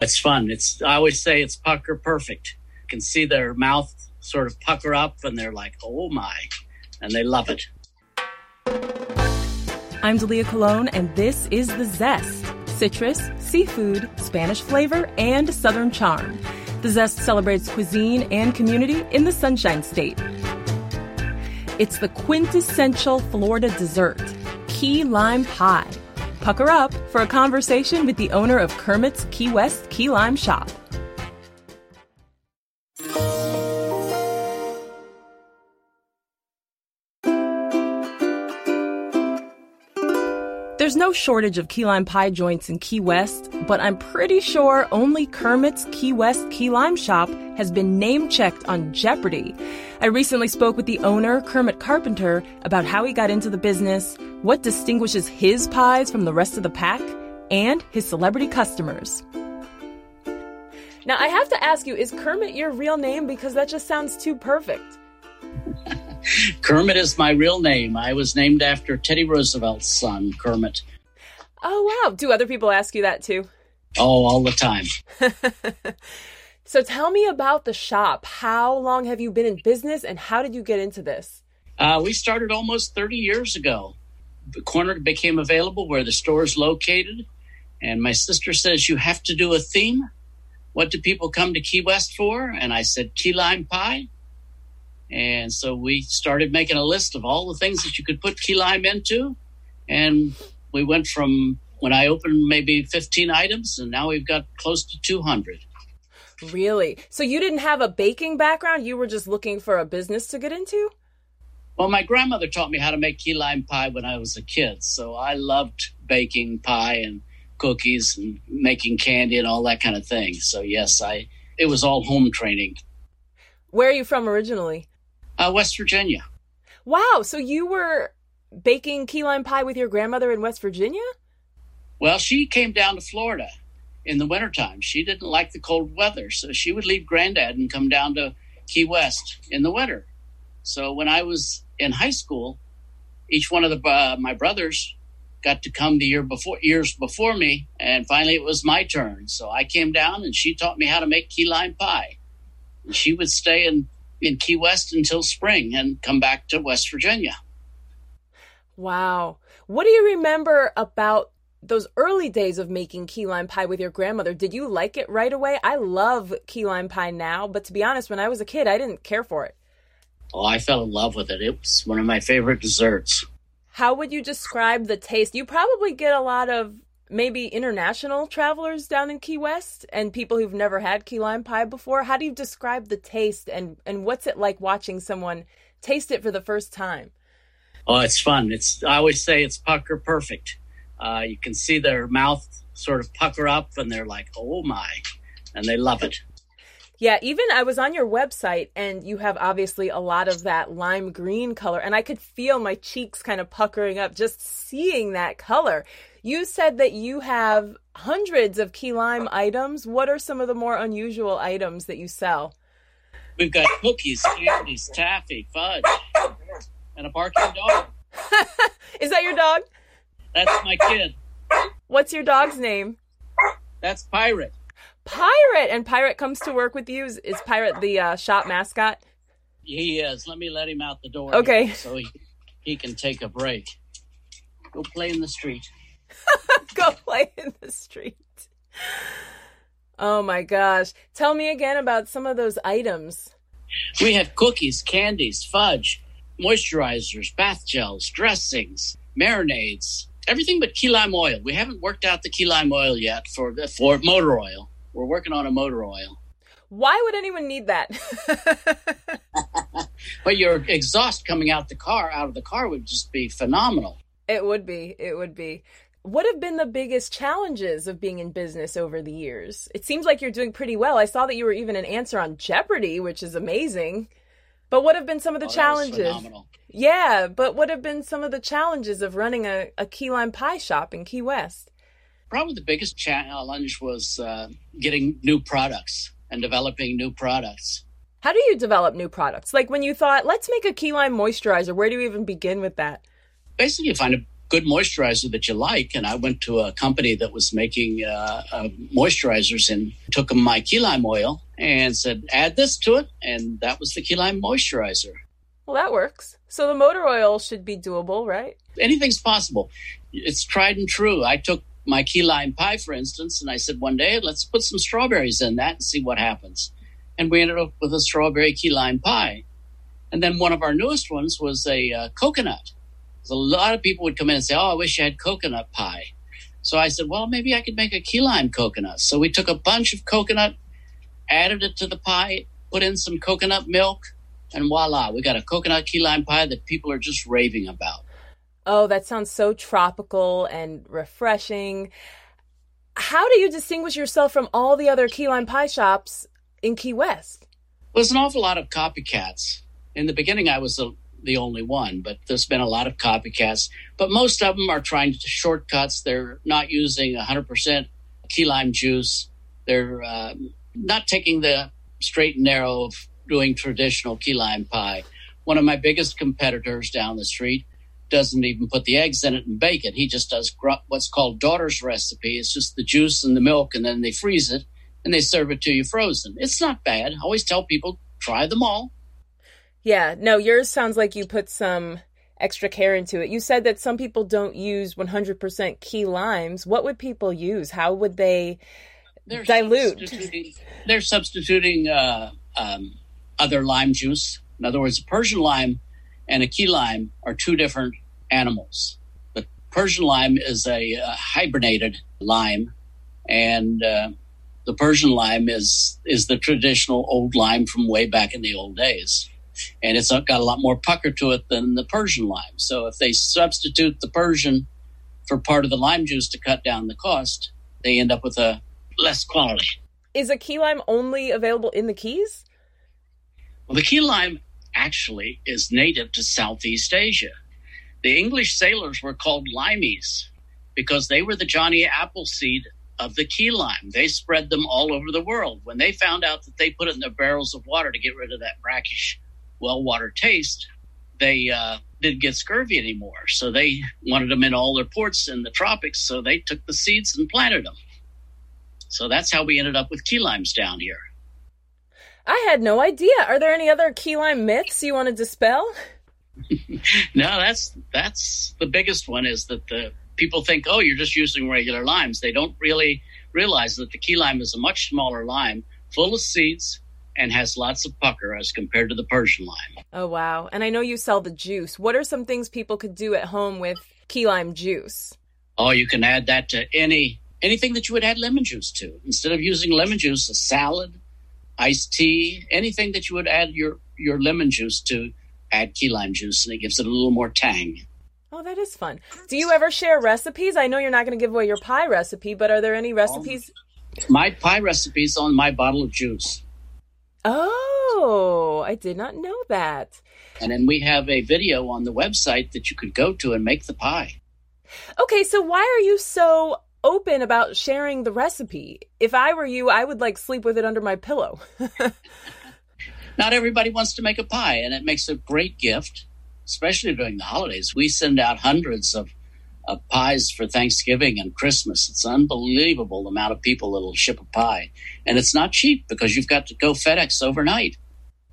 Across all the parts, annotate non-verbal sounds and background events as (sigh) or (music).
It's fun. It's I always say it's pucker perfect. You can see their mouth sort of pucker up and they're like, "Oh my." And they love it. I'm Dalia Colon and this is The Zest. Citrus, seafood, Spanish flavor, and southern charm. The Zest celebrates cuisine and community in the Sunshine State. It's the quintessential Florida dessert, key lime pie. Pucker up for a conversation with the owner of Kermit's Key West Key Lime Shoppe. There's no shortage of key lime pie joints in Key West, but I'm pretty sure only Kermit's Key West Key Lime Shoppe has been name checked on Jeopardy! I recently spoke with the owner, Kermit Carpenter, about how he got into the business, what distinguishes his pies from the rest of the pack, and his celebrity customers. Now, I have to ask you, is Kermit your real name? Because that just sounds too perfect. (laughs) Kermit is my real name. I was named after Teddy Roosevelt's son, Kermit. Oh, wow. Do other people ask you that too? Oh, all the time. (laughs) so tell me about the shop. How long have you been in business and how did you get into this? Uh, we started almost 30 years ago. The corner became available where the store is located. And my sister says, You have to do a theme. What do people come to Key West for? And I said, Key lime pie. And so we started making a list of all the things that you could put key lime into. And we went from when I opened maybe 15 items, and now we've got close to 200. Really? So you didn't have a baking background? You were just looking for a business to get into? Well, my grandmother taught me how to make key lime pie when I was a kid. So I loved baking pie and cookies and making candy and all that kind of thing. So yes, I it was all home training. Where are you from originally? Uh, West Virginia. Wow. So you were baking key lime pie with your grandmother in West Virginia? Well, she came down to Florida in the wintertime. She didn't like the cold weather, so she would leave granddad and come down to Key West in the winter. So when I was in high school, each one of the uh, my brothers got to come the year before years before me, and finally it was my turn. So I came down and she taught me how to make key lime pie. And she would stay in in Key West until spring and come back to West Virginia. Wow. What do you remember about those early days of making key lime pie with your grandmother? Did you like it right away? I love key lime pie now, but to be honest, when I was a kid, I didn't care for it. Oh, I fell in love with it. It was one of my favorite desserts. How would you describe the taste? You probably get a lot of maybe international travelers down in Key West and people who've never had key lime pie before. How do you describe the taste and and what's it like watching someone taste it for the first time? Oh, it's fun. It's I always say it's pucker perfect. Uh, you can see their mouth sort of pucker up and they're like, "Oh my," and they love it. Yeah, even I was on your website and you have obviously a lot of that lime green color and I could feel my cheeks kind of puckering up just seeing that color. You said that you have hundreds of key lime items. What are some of the more unusual items that you sell? We've got cookies, candies, taffy, fudge, and a barking dog. (laughs) Is that your dog? That's my kid. What's your dog's name? That's Pirate. Pirate! And Pirate comes to work with you. Is, is Pirate the uh, shop mascot? He is. Let me let him out the door. Okay. So he, he can take a break. Go play in the street. (laughs) Go play in the street. Oh my gosh. Tell me again about some of those items. We have cookies, candies, fudge, moisturizers, bath gels, dressings, marinades, everything but key lime oil. We haven't worked out the key lime oil yet for for motor oil. We're working on a motor oil. Why would anyone need that? (laughs) but your exhaust coming out the car out of the car would just be phenomenal. It would be. It would be. What have been the biggest challenges of being in business over the years? It seems like you're doing pretty well. I saw that you were even an answer on Jeopardy, which is amazing. But what have been some of the Oh, challenges? phenomenal. Yeah, but what have been some of the challenges of running a, a key lime pie shop in Key West? Probably the biggest challenge was uh, getting new products and developing new products. How do you develop new products? Like when you thought, let's make a key lime moisturizer, where do you even begin with that? Basically, you find a good moisturizer that you like. And I went to a company that was making uh, uh, moisturizers and took them my key lime oil and said, add this to it. And that was the key lime moisturizer. Well, that works. So the motor oil should be doable, right? Anything's possible. It's tried and true. I took my key lime pie, for instance, and I said one day, let's put some strawberries in that and see what happens. And we ended up with a strawberry key lime pie. And then one of our newest ones was a uh, coconut. So a lot of people would come in and say, Oh, I wish I had coconut pie. So I said, Well, maybe I could make a key lime coconut. So we took a bunch of coconut, added it to the pie, put in some coconut milk, and voila, we got a coconut key lime pie that people are just raving about. Oh, that sounds so tropical and refreshing. How do you distinguish yourself from all the other key lime pie shops in Key West? There's an awful lot of copycats. In the beginning, I was the, the only one, but there's been a lot of copycats. But most of them are trying to shortcuts. They're not using 100% key lime juice. They're um, not taking the straight and narrow of doing traditional key lime pie. One of my biggest competitors down the street doesn't even put the eggs in it and bake it. He just does what's called daughter's recipe. It's just the juice and the milk, and then they freeze it and they serve it to you frozen. It's not bad. I always tell people try them all. Yeah, no, yours sounds like you put some extra care into it. You said that some people don't use 100% key limes. What would people use? How would they They're dilute? substituting, they're substituting uh, um, other lime juice. In other words, a Persian lime and a key lime are two different animals. The Persian lime is a uh, hibernated lime, and uh, the Persian lime is is the traditional old lime from way back in the old days. And it's got a lot more pucker to it than the Persian lime. So if they substitute the Persian for part of the lime juice to cut down the cost, they end up with a less quality. Is a key lime only available in the Keys? Well, the key lime actually is native to Southeast Asia. The English sailors were called limeys because they were the Johnny Appleseed of the key lime. They spread them all over the world. When they found out that they put it in their barrels of water to get rid of that brackish, well water taste, they uh, didn't get scurvy anymore. So they wanted them in all their ports in the tropics. So they took the seeds and planted them. So that's how we ended up with key limes down here. I had no idea. Are there any other key lime myths you want to dispel? (laughs) (laughs) No, that's that's the biggest one is that the people think, oh, you're just using regular limes. They don't really realize that the key lime is a much smaller lime, full of seeds, and has lots of pucker as compared to the Persian lime. Oh, wow. And I know you sell the juice. What are some things people could do at home with key lime juice? Oh, you can add that to any anything that you would add lemon juice to. Instead of using lemon juice, a salad, iced tea, anything that you would add your your lemon juice to, add key lime juice, and it gives it a little more tang. Oh, that is fun. Do you ever share recipes? I know you're not going to give away your pie recipe, but are there any recipes? My pie recipe's on my bottle of juice. Oh, I did not know that. And then we have a video on the website that you could go to and make the pie. Okay, so why are you so open about sharing the recipe? If I were you, I would like sleep with it under my pillow. (laughs) Not everybody wants to make a pie, and it makes a great gift, especially during the holidays. We send out hundreds of, of pies for Thanksgiving and Christmas. It's unbelievable the amount of people that'll ship a pie. And it's not cheap because you've got to go FedEx overnight.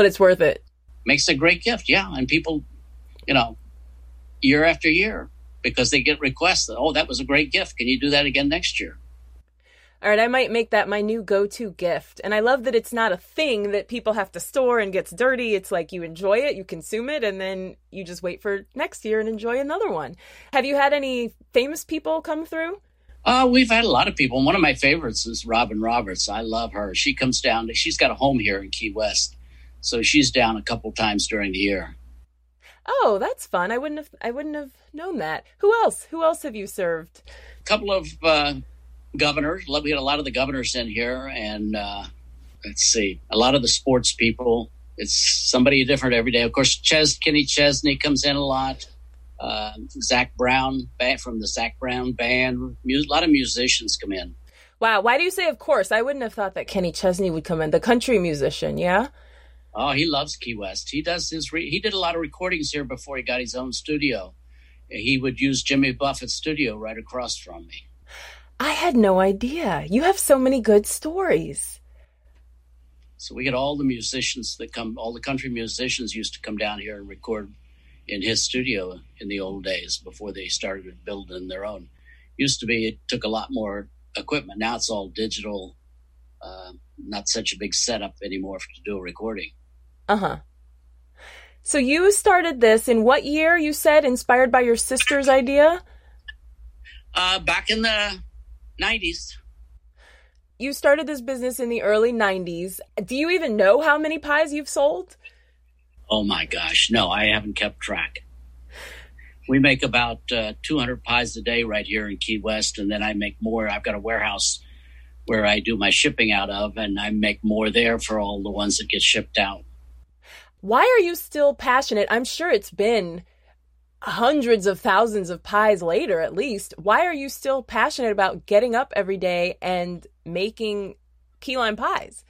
but it's worth it. Makes a great gift, yeah. And people, you know, year after year, because they get requests that, oh, that was a great gift. Can you do that again next year? All right, I might make that my new go to gift. And I love that it's not a thing that people have to store and gets dirty. It's like you enjoy it, you consume it, and then you just wait for next year and enjoy another one. Have you had any famous people come through? Uh, we've had a lot of people. One of my favorites is Robin Roberts. I love her. She comes down. She's got a home here in Key West, so she's down a couple times during the year. Oh, that's fun. I wouldn't have I wouldn't have known that. Who else? Who else have you served? A couple of uh, governors. We had a lot of the governors in here, and uh, let's see, a lot of the sports people. It's somebody different every day. Of course, Ches, Kenny Chesney comes in a lot. Uh, Zac Brown from the Zac Brown band. a lot of musicians come in. Wow. Why do you say of course? I wouldn't have thought that Kenny Chesney would come in. The country musician, yeah? Oh, he loves Key West. He does his re- he did a lot of recordings here before he got his own studio. He would use Jimmy Buffett's studio right across from me. I had no idea. You have so many good stories. So we get all the musicians that come, all the country musicians used to come down here and record in his studio in the old days before they started building their own. Used to be, it took a lot more equipment. Now it's all digital, uh, not such a big setup anymore to do a recording. Uh huh. So you started this in what year? You said inspired by your sister's idea. Uh, back in the nineties. You started this business in the early '90s. Do you even know how many pies you've sold? Oh my gosh, no, I haven't kept track. We make about uh, 200 pies a day right here in Key West, and then I make more. I've got a warehouse where I do my shipping out of, and I make more there for all the ones that get shipped out. Why are you still passionate? I'm sure it's been hundreds of thousands of pies later, at least. Why are you still passionate about getting up every day and making key lime pies?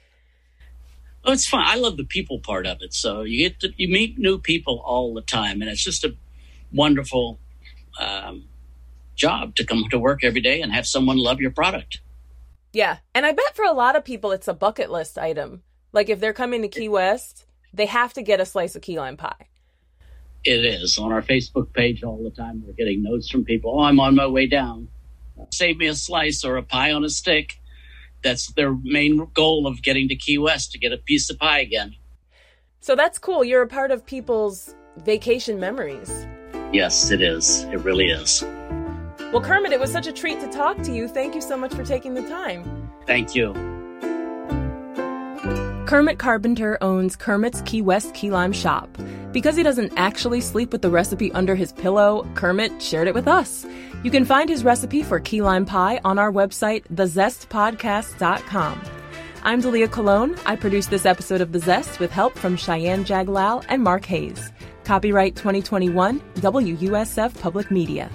Oh, it's fun. I love the people part of it. So you get to, you meet new people all the time, and it's just a wonderful um, job to come to work every day and have someone love your product. Yeah, and I bet for a lot of people it's a bucket list item. Like if they're coming to Key West, they have to get a slice of key lime pie. It is on our Facebook page all the time. We're getting notes from people. Oh, I'm on my way down. Save me a slice or a pie on a stick that's their main goal of getting to Key West to get a piece of pie again. So that's cool. You're a part of people's vacation memories. Yes, it is. It really is. Well, Kermit, it was such a treat to talk to you. Thank you so much for taking the time. Thank you. Kermit Carpenter owns Kermit's Key West Key Lime Shoppe. Because he doesn't actually sleep with the recipe under his pillow, Kermit shared it with us. You can find his recipe for key lime pie on our website, thezestpodcast.com. I'm Dalia Colon. I produced this episode of The Zest with help from Cheyenne Jaglal and Mark Hayes. Copyright 2021, WUSF Public Media.